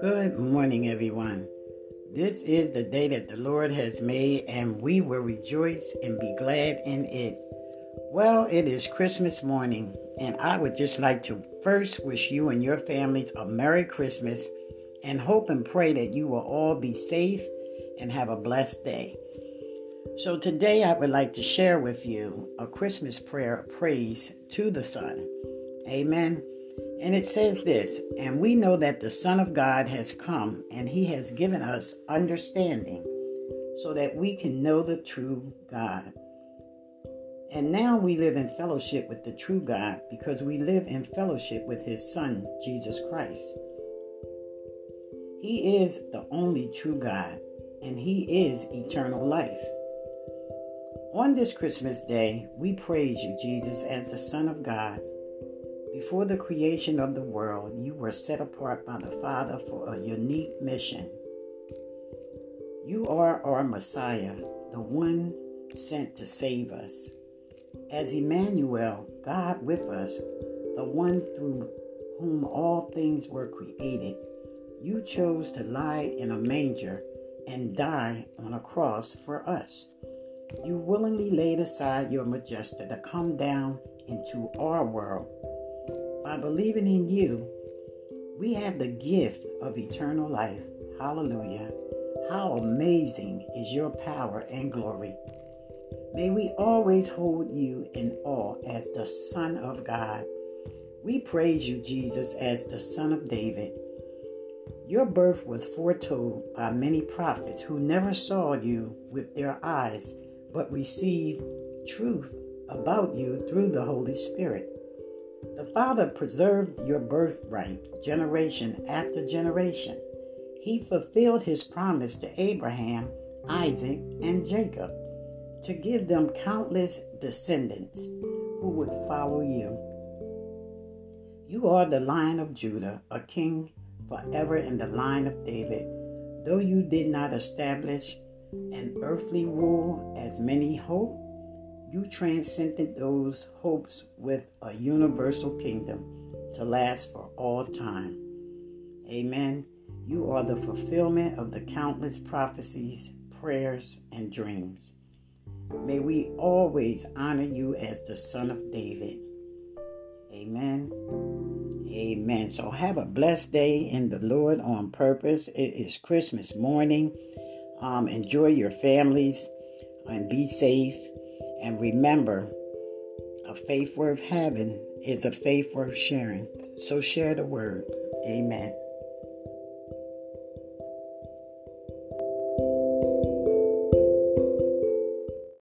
Good morning, everyone. This is the day that the Lord has made, and we will rejoice and be glad in it. Well, it is Christmas morning, and I would just like to first wish you and your families a Merry Christmas and hope and pray that you will all be safe and have a blessed day. So, today I would like to share with you a Christmas prayer of praise to the Son. Amen. And it says this And we know that the Son of God has come, and he has given us understanding so that we can know the true God. And now we live in fellowship with the true God because we live in fellowship with his Son, Jesus Christ. He is the only true God, and he is eternal life. On this Christmas day, we praise you, Jesus, as the Son of God before the creation of the world, you were set apart by the Father for a unique mission. You are our Messiah, the one sent to save us. As Emmanuel, God with us, the one through whom all things were created, you chose to lie in a manger and die on a cross for us. You willingly laid aside your majesty to come down into our world by believing in you, we have the gift of eternal life. Hallelujah. How amazing is your power and glory. May we always hold you in awe as the Son of God. We praise you, Jesus, as the Son of David. Your birth was foretold by many prophets who never saw you with their eyes, but receive truth about you through the Holy Spirit. The Father preserved your birthright generation after generation. He fulfilled his promise to Abraham, Isaac, and Jacob to give them countless descendants who would follow you. You are the Lion of Judah, a king forever in the line of David. Though you did not establish an earthly rule as many hope, you transcended those hopes with a universal kingdom to last for all time. Amen. You are the fulfillment of the countless prophecies, prayers, and dreams. May we always honor you as the Son of David. Amen. Amen. So have a blessed day in the Lord on purpose. It is Christmas morning. Um, enjoy your families and be safe. And remember, a faith worth having is a faith worth sharing. So share the word. Amen.